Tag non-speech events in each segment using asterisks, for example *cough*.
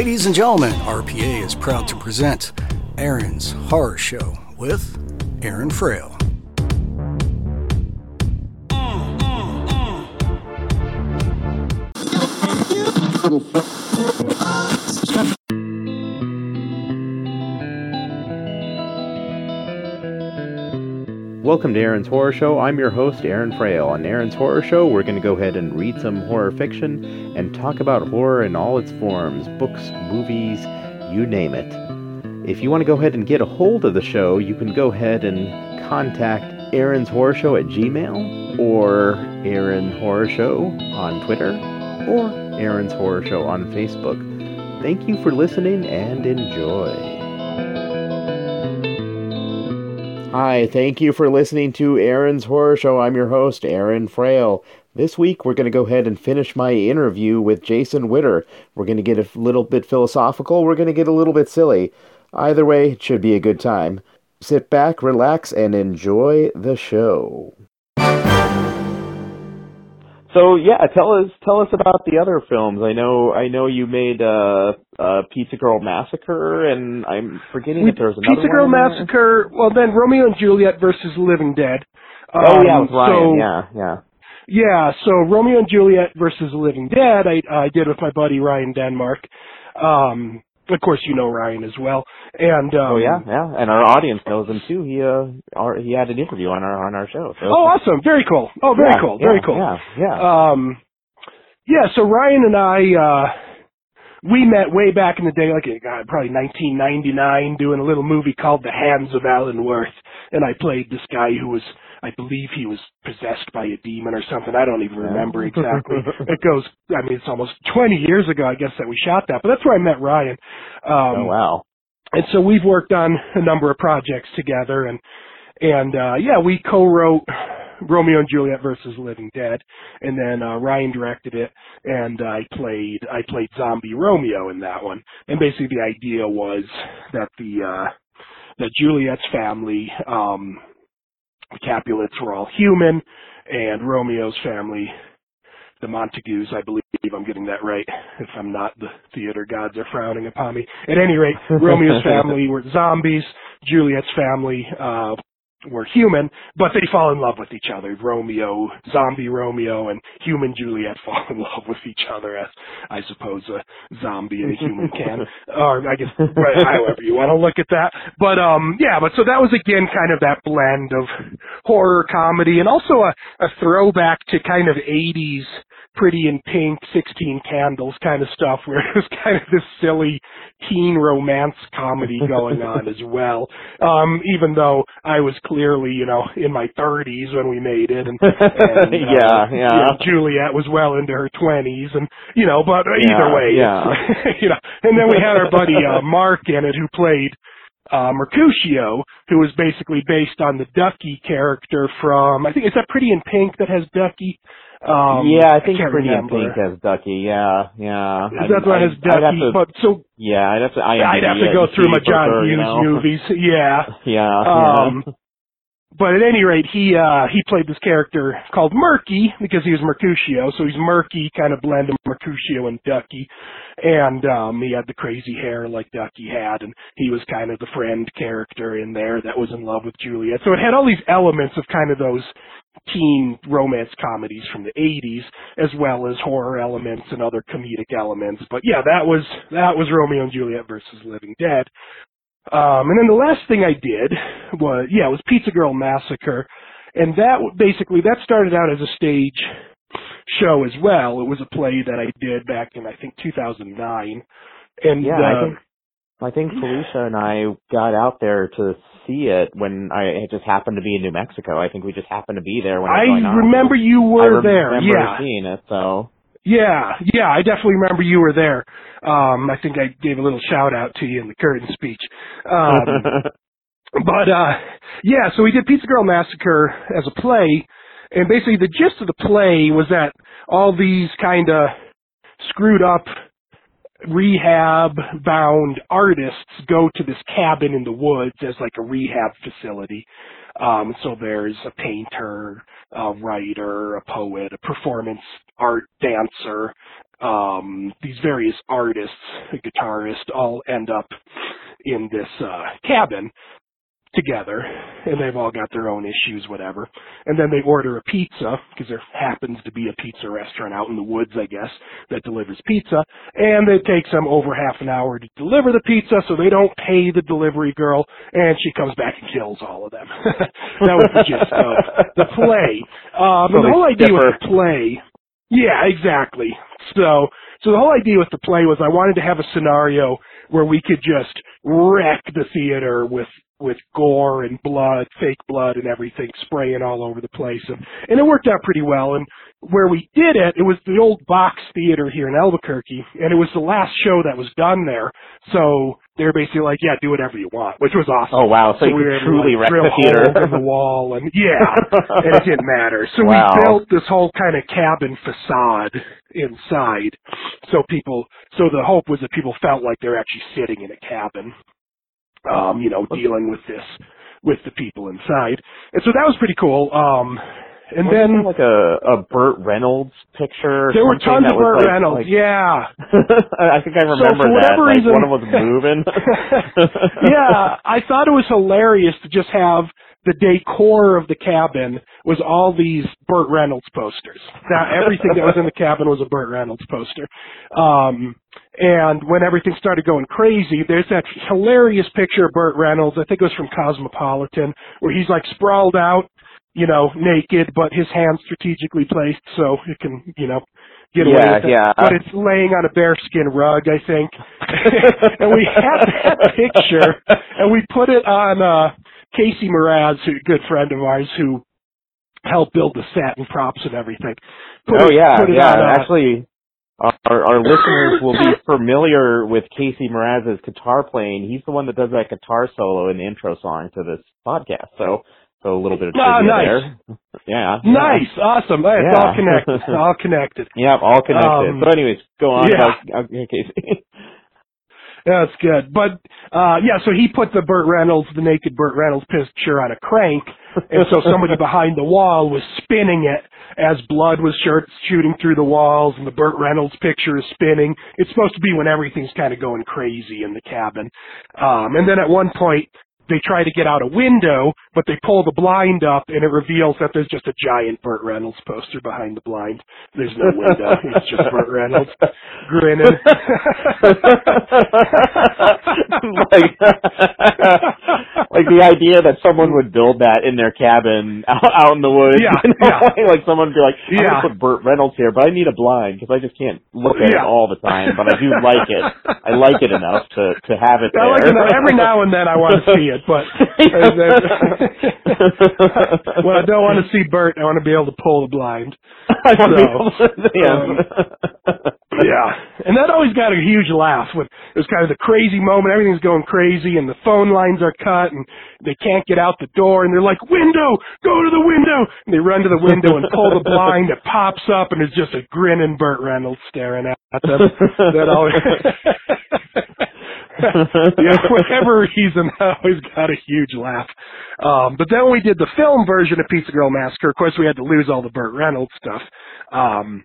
Ladies and gentlemen, RPA is proud to present Aaron's Horror Show with Aaron Frail. Welcome to Aaron's Horror Show. I'm your host, Aaron Frail. On Aaron's Horror Show, we're going to go ahead and read some horror fiction and talk about horror in all its forms books, movies, you name it. If you want to go ahead and get a hold of the show, you can go ahead and contact Aaron's Horror Show at Gmail or Aaron Horror Show on Twitter or Aaron's Horror Show on Facebook. Thank you for listening and enjoy. Hi, thank you for listening to Aaron's Horror Show. I'm your host, Aaron Frail. This week, we're going to go ahead and finish my interview with Jason Witter. We're going to get a little bit philosophical, we're going to get a little bit silly. Either way, it should be a good time. Sit back, relax, and enjoy the show. So yeah, tell us tell us about the other films. I know I know you made uh, uh Pizza Girl Massacre, and I'm forgetting We- if there's another Pizza Girl in there. Massacre. Well, then Romeo and Juliet versus Living Dead. Oh yeah, Um, with Ryan. So, yeah, yeah. yeah, so Romeo and Juliet versus Living Dead, I I did with my buddy Ryan Denmark. Um, of course, you know Ryan as well. And um, Oh yeah, yeah. And our audience knows him too. He uh our, he had an interview on our on our show. So Oh, awesome! Very cool. Oh, very Yeah, cool. Very yeah, cool. Yeah, yeah. Um, yeah. So Ryan and I, uh, we met way back in the day, like God, probably 1999, doing a little movie called The Hands of Alan Worth, and I played this guy who was, I believe, he was possessed by a demon or something. I don't even remember *laughs* exactly. it goes. I mean, it's almost 20 years ago, I guess, that we shot that, but that's where I met Ryan. Um, oh wow. and so we've worked on a number of projects together and and uh yeah we co-wrote romeo and juliet versus living dead and then uh ryan directed it and i played i played zombie romeo in that one and basically the idea was that the uh that juliet's family um the capulets were all human and romeo's family the Montagues, I believe I'm getting that right. If I'm not, the theater gods are frowning upon me. At any rate, *laughs* Romeo's family were zombies. Juliet's family uh, were human, but they fall in love with each other. Romeo, zombie Romeo, and human Juliet *laughs* fall in love with each other, as I suppose a zombie and a human *laughs* can, or I guess right, however you want to look at that. But um, yeah, but so that was again kind of that blend of horror comedy and also a, a throwback to kind of 80s pretty in pink 16 candles kind of stuff where it was *laughs* kind of this silly teen romance comedy going on as well um even though i was clearly you know in my 30s when we made it and, *laughs* and uh, Yeah, yeah. you know, juliet was well into her 20s and you know but either way yeah. *laughs* you know and then we had our buddy uh mark in it who played uh, Mercutio, who was basically based on the Ducky character from, I think, is that Pretty in Pink that has Ducky? Um, yeah, I think can't Pretty in. Pink has Ducky. Yeah, yeah. That's what has I'd have Ducky, to, but so yeah, I'd have to. I'd have to go through my John sure, you Hughes know? movies. *laughs* Yeah. Yeah, Um, yeah. But at any rate, he uh he played this character called Murky because he was Mercutio, so he's murky, kind of blend of Mercutio and Ducky, and um he had the crazy hair like Ducky had, and he was kind of the friend character in there that was in love with Juliet. So it had all these elements of kind of those teen romance comedies from the 80s as well as horror elements and other comedic elements. But yeah that was that was Romeo and Juliet versus Living Dead um, and then the last thing I did was, yeah, it was Pizza Girl Massacre, and that basically that started out as a stage show as well. It was a play that I did back in I think 2009, and Yeah, uh, I think I think Felicia and I got out there to see it when I it just happened to be in New Mexico. I think we just happened to be there when it was I going on. remember you I were there. remember Yeah, seeing it. So yeah, yeah. I definitely remember you were there. Um, I think I gave a little shout out to you in the curtain speech. Um, *laughs* But uh yeah, so we did Pizza Girl Massacre as a play, and basically the gist of the play was that all these kind of screwed up rehab bound artists go to this cabin in the woods as like a rehab facility. Um, so there's a painter, a writer, a poet, a performance art dancer, um, these various artists, a guitarist, all end up in this uh, cabin together, and they've all got their own issues, whatever. And then they order a pizza because there happens to be a pizza restaurant out in the woods, I guess, that delivers pizza. And it takes them over half an hour to deliver the pizza, so they don't pay the delivery girl, and she comes back and kills all of them. *laughs* that was the gist of the play. Um, the whole idea with the play, yeah, exactly. So, so the whole idea with the play was I wanted to have a scenario where we could just wreck the theater with with gore and blood, fake blood and everything spraying all over the place. And, and it worked out pretty well. And where we did it, it was the old box theater here in Albuquerque, and it was the last show that was done there. So they were basically like, "Yeah, do whatever you want," which was awesome. Oh wow! So, so you we were truly like, drill the theater in the wall, and *laughs* yeah, and it didn't matter. So wow. we built this whole kind of cabin facade inside, so people. So the hope was that people felt like they're actually sitting in a cabin, um, you know, dealing with this with the people inside, and so that was pretty cool. Um, and was then like a a Burt Reynolds picture. There were tons of Burt like, Reynolds. Like, yeah. *laughs* I think I remember so that. Like reason, one of them was moving. *laughs* yeah, I thought it was hilarious to just have the decor of the cabin was all these Burt Reynolds posters. Now everything that was in the cabin was a Burt Reynolds poster. Um and when everything started going crazy, there's that hilarious picture of Burt Reynolds, I think it was from Cosmopolitan, where he's like sprawled out you know, naked, but his hands strategically placed so it can, you know, get away yeah, with it. Yeah. But it's laying on a bearskin rug, I think. *laughs* and we had that picture, and we put it on uh Casey Mraz, who a good friend of ours, who helped build the set and props and everything. Put oh it, yeah, yeah. On, uh, Actually, our, our listeners will be *laughs* familiar with Casey Mraz's guitar playing. He's the one that does that guitar solo in the intro song to this podcast. So so a little bit of oh, trivia nice. there. *laughs* yeah. Nice. Yeah. Awesome. It's yeah. *laughs* all connected. all connected. Yeah, all connected. Um, but anyways, go on yeah. about Casey. That's good. But uh yeah, so he put the Burt Reynolds, the naked Burt Reynolds picture on a crank, and so somebody *laughs* behind the wall was spinning it as blood was shooting through the walls and the Burt Reynolds picture is spinning. It's supposed to be when everything's kind of going crazy in the cabin. Um and then at one point they try to get out a window, but they pull the blind up and it reveals that there's just a giant Burt Reynolds poster behind the blind. There's no window. it's just Burt Reynolds grinning. like, *laughs* like the idea that someone would build that in their cabin out, out in the woods. Yeah, *laughs* you know? yeah. like someone would be like, I'm yeah. gonna put Burt Reynolds here, but I need a blind because I just can't look at yeah. it all the time. But I do like it. I like it enough to to have it *laughs* there. Like every now and then I want to see it, but *laughs* *laughs* when I don't want to see Burt, I want to be able to pull the blind. *laughs* I So, to to, yeah. um, yeah, and that always got a huge laugh. When it was kind of the crazy moment, everything's going crazy, and the phone lines are cut, and they can't get out the door, and they're like, "Window, go to the window!" And they run to the window and pull the blind. It pops up, and it's just a grinning Burt Reynolds staring at them. that always. *laughs* yeah, for whatever reason, I always got a huge laugh. Um, but then we did the film version of Pizza Girl Massacre, of course, we had to lose all the Burt Reynolds stuff. Um,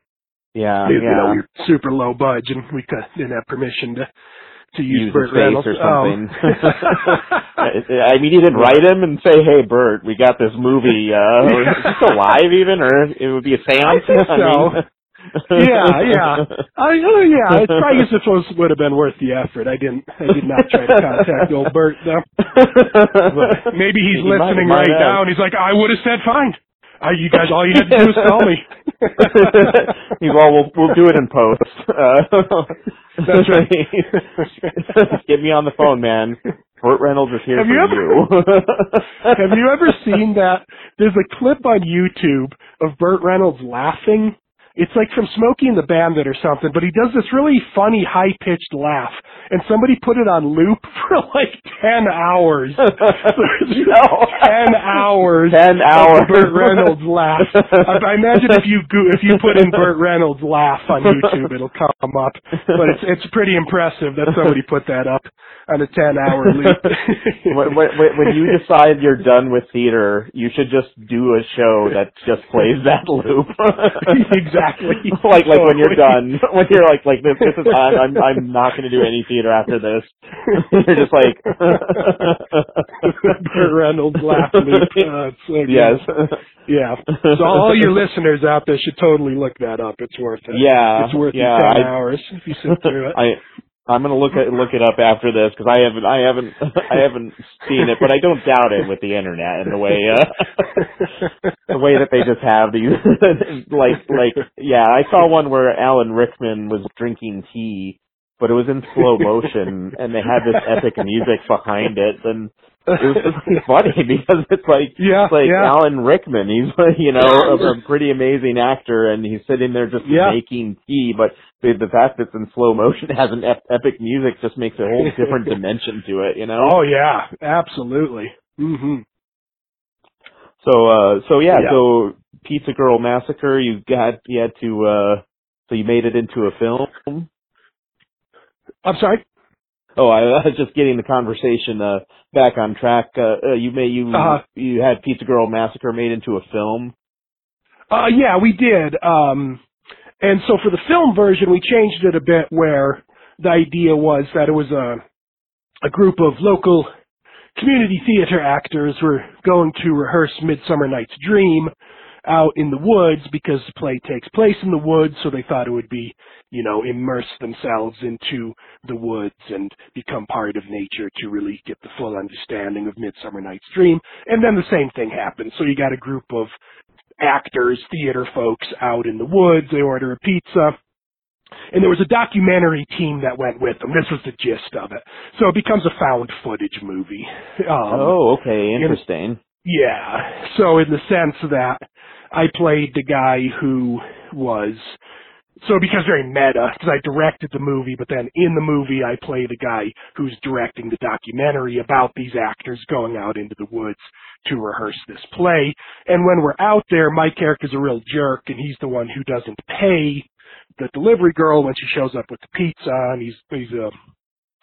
yeah, you yeah. know, we were super low budge, and we didn't have permission to to use, use Burt Reynolds or something. *laughs* *laughs* Um, I mean, you didn't write him and say, "Hey, Burt, we got this movie. Uh, or is this alive even, or it would be a seance?" I think so. mean, yeah, *laughs* yeah. I, oh, yeah. It's *laughs* probably guess it would have been worth the effort. I didn't. I did not try to contact old Burt though. But maybe he's He listening right now, and he's like, "I would have said fine. Uh, you guys, all you had to do was tell me." *laughs* He's well, we'll we'll do it in post. Uh, That's right. Get me on the phone, man. Burt Reynolds is here Have for you ever- Have you ever seen that? There's a clip on YouTube of Burt Reynolds laughing. It's like from Smokey and the Bandit or something, but he does this really funny high pitched laugh. and somebody put it on loop *laughs* for like ten hours. *laughs* *laughs* no. ten hours. Ten hours. Of Burt Reynolds laugh. I, I imagine if you go, if you put in Burt Reynolds laugh on YouTube, it'll come up. But it's it's pretty impressive that somebody put that up on a ten hour loop. when, when, when you *laughs* decide you're done with theater, you should just do a show that just plays that loop. *laughs* exactly. *laughs* like like when you're done, when you're like like this, this is I'm I'm, I'm not going to do any theater after this. you're just like Burt Reynolds laugh loop. Uh, so yes. Yeah. So all your listeners out there should totally look that up. It's worth it. Yeah, It's worth yeah, the ten I- hours if you sit through it. I I'm gonna look at look it up after this because I haven't I haven't *laughs* I haven't seen it, but I don't doubt it with the internet and the way uh, *laughs* the way that they just have these *laughs* like like yeah I saw one where Alan Rickman was drinking tea, but it was in slow motion and they had this epic music behind it and it was just funny because it's like yeah, it's like yeah. Alan Rickman. He's you know a, a pretty amazing actor, and he's sitting there just Yeah. making tea. But the, the fact that it's in slow motion *laughs* has an ep- epic music just makes a whole *laughs* different dimension to it. You know. Oh yeah, absolutely. hmm So uh, so yeah, Yeah. so Pizza Girl Massacre. You got you had to uh, so you made it into a film. I'm sorry. Oh, I, *laughs* I was just getting the conversation uh, back on track. Uh, uh, you may you Uh-huh. you had Pizza Girl Massacre made into a film. Uh, yeah, we did. Um, and so for the film version, we changed it a bit where the idea was that it was a, a group of local community theater actors were going to rehearse Midsummer Night's Dream out in the woods because the play takes place in the woods, so they thought it would be, you know, immerse themselves into the woods and become part of nature to really get the full understanding of Midsummer Night's Dream. And then the same thing happened. So you got a group of actors, theater folks out in the woods. They order a pizza. And there was a documentary team that went with them. This was the gist of it. So it becomes a found footage movie. Um, oh, okay, interesting. yeah. So in the sense that I played the guy who was so it becomes very meta because I directed the movie, but then in the movie I play the guy who's directing the documentary about these actors going out into the woods to rehearse this play. And when we're out there, my character's a real jerk, and he's the one who doesn't pay the delivery girl when she shows up with the pizza, and he's he's a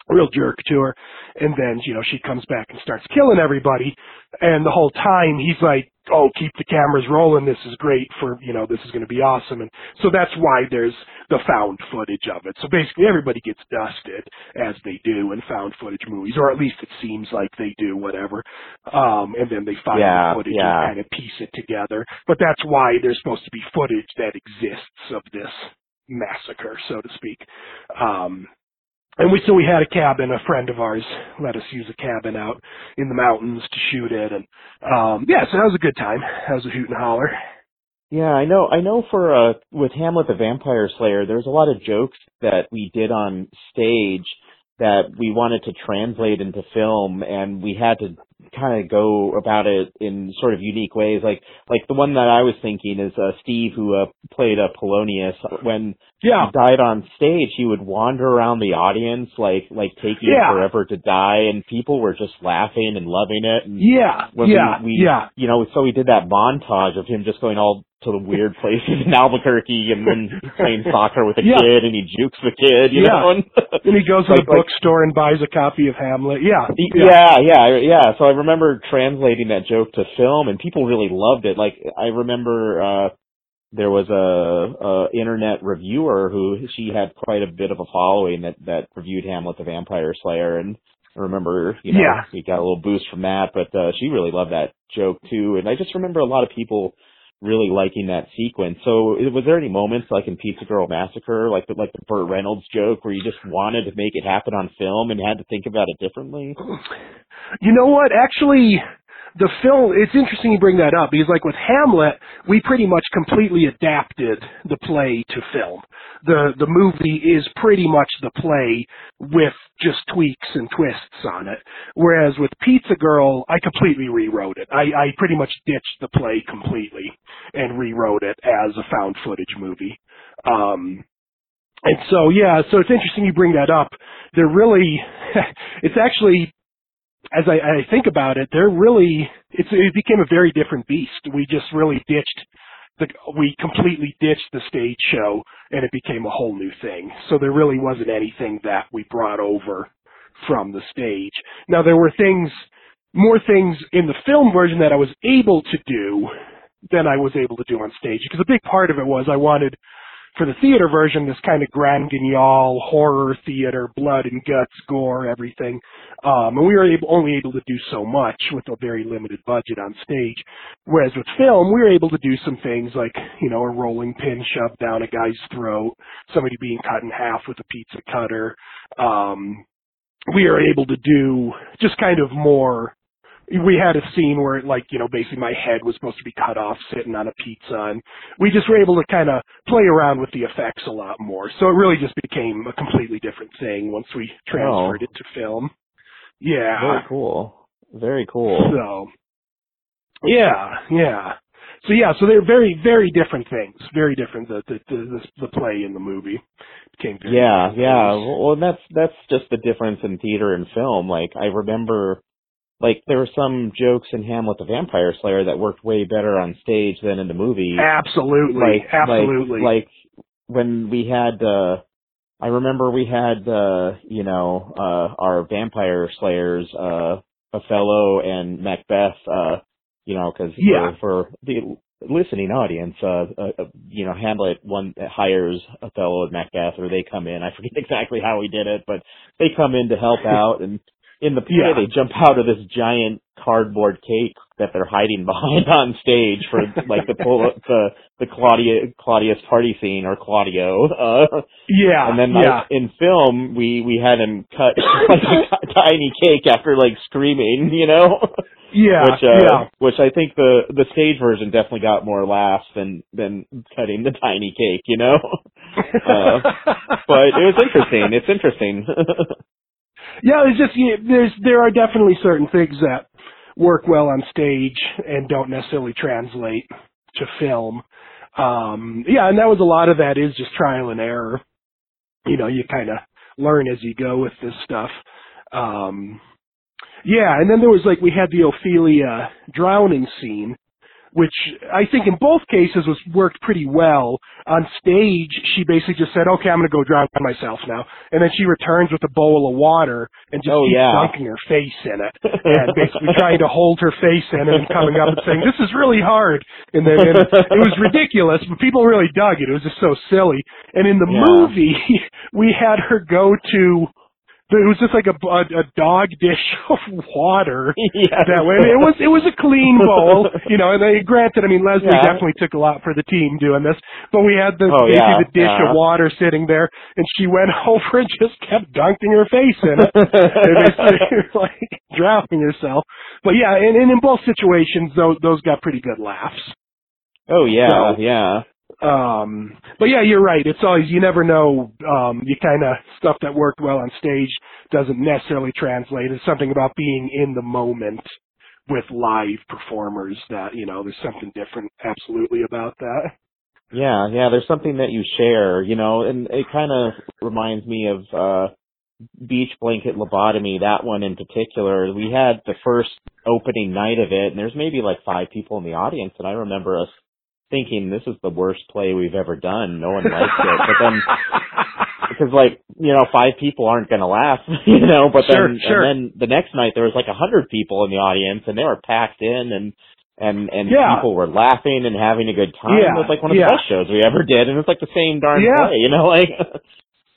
real jerk to her. And then you know she comes back and starts killing everybody, and the whole time he's like, "Oh, keep the cameras rolling. This is great for you know this is going to be awesome." And so that's why there's the found footage of it. So basically, everybody gets dusted as they do in found footage movies, or at least it seems like they do. Whatever, um, and then they find Yeah, the footage yeah. and kind of piece it together. But that's why there's supposed to be footage that exists of this massacre, so to speak. Um, and we so we had a cabin. A friend of ours let us use a cabin out in the mountains to shoot it, and um, yeah, so that was a good time. That was a hoot and holler. Yeah, I know. I know. For uh, with Hamlet the Vampire Slayer, there's a lot of jokes that we did on stage that we wanted to translate into film, and we had to kind of go about it in sort of unique ways. Like, like the one that I was thinking is uh, Steve, who uh, played uh, Polonius. When Yeah, he died on stage, he would wander around the audience, like like taking Yeah. forever to die, and people were just laughing and loving it. And yeah, yeah, we, we yeah. you know, so we did that montage of him just going all to the weird places *laughs* in Albuquerque and then playing soccer with a Yeah. kid and he jukes the kid, you Yeah. know. And *laughs* And he goes to Like- the bookstore and buys a copy of Hamlet. Yeah, yeah, yeah, I- yeah. So I remember translating that joke to film and people really loved it. Like I remember uh there was a, a internet reviewer who she had quite a bit of a following that that reviewed Hamlet the Vampire Slayer and I remember, you know, Yeah. we got a little boost from that, but uh she really loved that joke too. And I just remember a lot of people really liking that sequence. So was there any moments like in Pizza Girl Massacre, like the like the Burt Reynolds joke where you just wanted to make it happen on film and had to think about it differently? You know what? Actually, the film, it's interesting you bring that up because like with Hamlet, we pretty much completely adapted the play to film. The, the movie is pretty much the play with just tweaks and twists on it. Whereas with Pizza Girl, I completely rewrote it. I, I pretty much ditched the play completely and rewrote it as a found footage movie. Um, and so yeah, so it's interesting you bring that up. They're really, *laughs* it's actually, as I, I think about it, they're really, it's it became a very different beast. We just really ditched the, we completely ditched the stage show and it became a whole new thing. So there really wasn't anything that we brought over from the stage. Now there were things, more things in the film version that I was able to do than I was able to do on stage. Because a big part of it was I wanted for the theater version, this kind of grand guignol horror theater, blood and guts, gore, everything. Um, and we were able, only able to do so much with a very limited budget on stage. Whereas with film, we were able to do some things like, you know, a rolling pin shoved down a guy's throat, somebody being cut in half with a pizza cutter. Um, we are able to do just kind of more we had a scene where like you know basically my head was supposed to be cut off sitting on a pizza and we just were able to kind of play around with the effects a lot more so it really just became a completely different thing once we transferred Oh. it to film yeah Very cool. Very cool. so yeah yeah so yeah so they're very very different things very different the the the, the play in the movie became Yeah, different yeah. Well, that's that's just the difference in theater and film. Like I remember, like there were some jokes in Hamlet the Vampire Slayer that worked way better on stage than in the movie. absolutely like absolutely like, like when we had uh I remember we had uh you know uh our vampire slayers uh Othello and Macbeth uh you know cuz Yeah. for, for the listening audience uh, uh you know Hamlet one hires Othello and Macbeth or they come in I forget *laughs* exactly how he did it but they come in to help *laughs* out and in the play Yeah. they jump out of this giant cardboard cake that they're hiding *laughs* behind on stage for like the *laughs* the the Claudia Claudius party scene or Claudio. Uh yeah and then yeah. like, in film we we had him cut *laughs* like a *coughs* tiny cake after like screaming you know? Yeah which uh yeah. which I think the the stage version definitely got more laughs than than cutting the tiny cake you know? Uh, but it was interesting. It's interesting yeah, it's just yeah, there's there are definitely certain things that work well on stage and don't necessarily translate to film. Um, yeah, and that was a lot of that is just trial and error. You know, you kind of learn as you go with this stuff. Um, yeah, and then there was like we had the Ophelia drowning scene, which I think in both cases was worked pretty well. On stage, she basically just said, "Okay, I'm going to go drown myself now," and then she returns with a bowl of water and just Oh, keeps yeah. dunking her face in it, and basically trying to hold her face in it and coming up and saying, "This is really hard," and then and it was ridiculous, but people really dug it. It was just so silly. And in the Yeah. movie, *laughs* we had her go to. It was just like a, a, a dog dish *laughs* of water *laughs* yeah that way. I mean, it was it was a clean bowl, *laughs* you know. And they, granted, I mean Leslie Yeah. definitely took a lot for the team doing this, but we had the Oh, yeah, the dish yeah. of water sitting there, and she went over and just kept dunking her face in it, and basically, like drowning herself. But yeah, and, and in both situations, those those got pretty good laughs. oh yeah So- yeah Um, but yeah, you're right. It's always you never know. Um, you kind of stuff that worked well on stage doesn't necessarily translate. It's something about being in the moment with live performers that you know there's something different absolutely about that. Yeah, yeah, there's something that you share, you know, and it kind of reminds me of uh Beach Blanket Lobotomy, that one in particular. We had the first opening night of it, and there's maybe like five people in the audience, and I remember us thinking this is the worst play we've ever done. No one likes it. But then *laughs* because like, you know, five people aren't gonna laugh, *laughs* you know, but Sure, then sure. and then the next night there was like a hundred people in the audience and they were packed in and and and Yeah. people were laughing and having a good time. Yeah, It was like one of yeah. the best shows we ever did, and it's like the same darn Yeah. play, you know, *laughs* like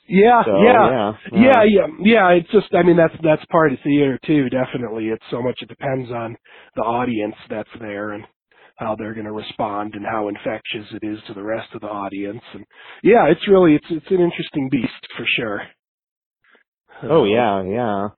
yeah, so, yeah. yeah, Yeah, yeah, yeah. It's just, I mean, that's that's part of theater too. Definitely, it's so much. It depends on the audience that's there and how they're going to respond and how infectious it is to the rest of the audience. And yeah, it's really it's it's an interesting beast for sure. Oh yeah, yeah.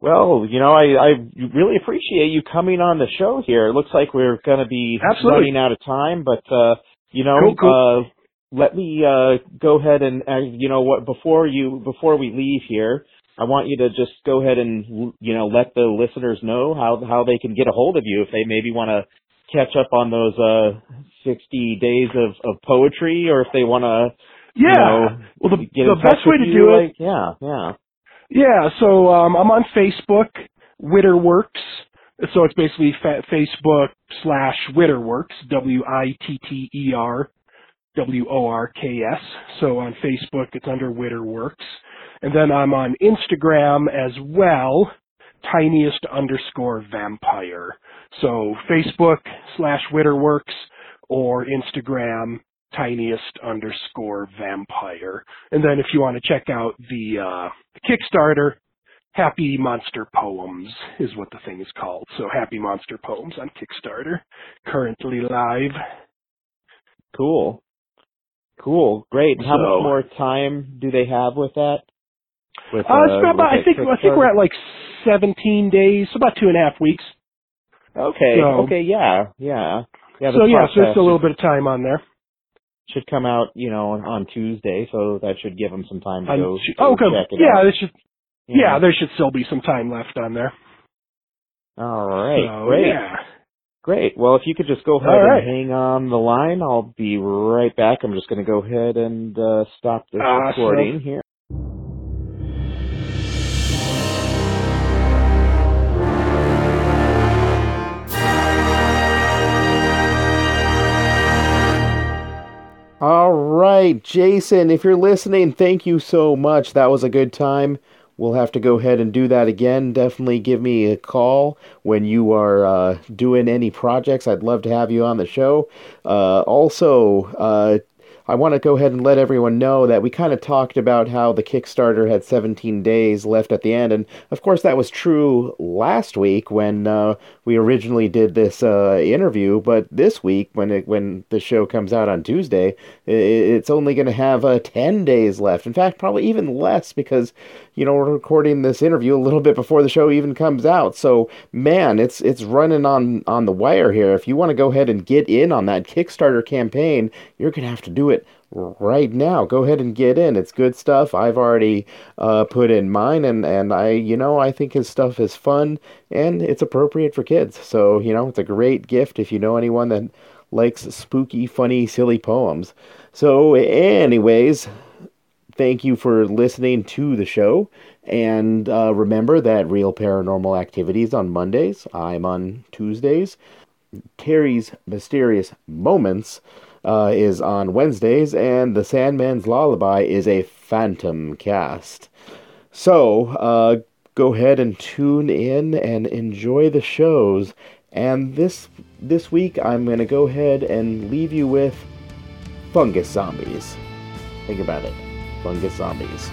Well, you know, I I really appreciate you coming on the show here. It looks like we're going to be Absolutely. running out of time, but uh, you know, Cool, cool. uh let me uh go ahead and uh, you know what before you before we leave here, I want you to just go ahead and you know let the listeners know how how they can get a hold of you if they maybe want to catch up on those uh 60 days of of poetry or if they want to Yeah. You know, well, the, the best way to you, do it, yeah, yeah. yeah. So um, I'm on Facebook, Witterworks. So it's basically fa- Facebook slash Witterworks, W I T T E R W O R K S. So on Facebook, it's under Witterworks. And then I'm on Instagram as well, tiniest underscore vampire. So Facebook slash Witterworks or Instagram tiniest underscore vampire. And then if you want to check out the, uh, the Kickstarter, Happy Monster Poems is what the thing is called. So Happy Monster Poems on Kickstarter, currently live. Cool. Cool. Great. And how much more time do they have with that? With, Uh, it's about, with I think I think we're at like 17 days, so about two and a half weeks. Okay. so- okay. Yeah. Yeah. Yeah. so yeah, so it's a little bit of time on there. should come out, you know, on, on Tuesday, so that should give them some time to On go, oh, okay. check it yeah, out. there should you yeah, there should still be some time left on there. All right. So, great. Yeah. Great. Well, if you could just go ahead right. and hang on the line, I'll be right back. I'm just going to go ahead and uh, stop this Awesome. recording here. All right, Jason, if you're listening, thank you so much. That was a good time. We'll have to go ahead and do that again. Definitely give me a call when you are uh, doing any projects. I'd love to have you on the show. Uh, also, uh, I want to go ahead and let everyone know that we kind of talked about how the Kickstarter had 17 days left at the end. And of course, that was true last week when uh, we originally did this uh, interview. But this week, when it, when the show comes out on Tuesday, it's only going to have uh, 10 days left. In fact, probably even less because, you know, we're recording this interview a little bit before the show even comes out. So, man, it's it's running on, on the wire here. If you want to go ahead and get in on that Kickstarter campaign, you're going to have to do it right now. Go ahead and get in. It's good stuff. I've already uh, put in mine, and, and I, you know, I think his stuff is fun and it's appropriate for kids. So, you know, it's a great gift if you know anyone that likes spooky, funny, silly poems. So, anyways, thank you for listening to the show. And uh, remember that Real Paranormal Activities on Mondays. I'm on Tuesdays. Terry's Mysterious Moments uh, is on Wednesdays, and The Sandman's Lullaby is a phantom cast. So, uh, go ahead and tune in and enjoy the shows. And this this week, I'm to go ahead and leave you with Fungus Zombies. Think about it. Fungus Zombies.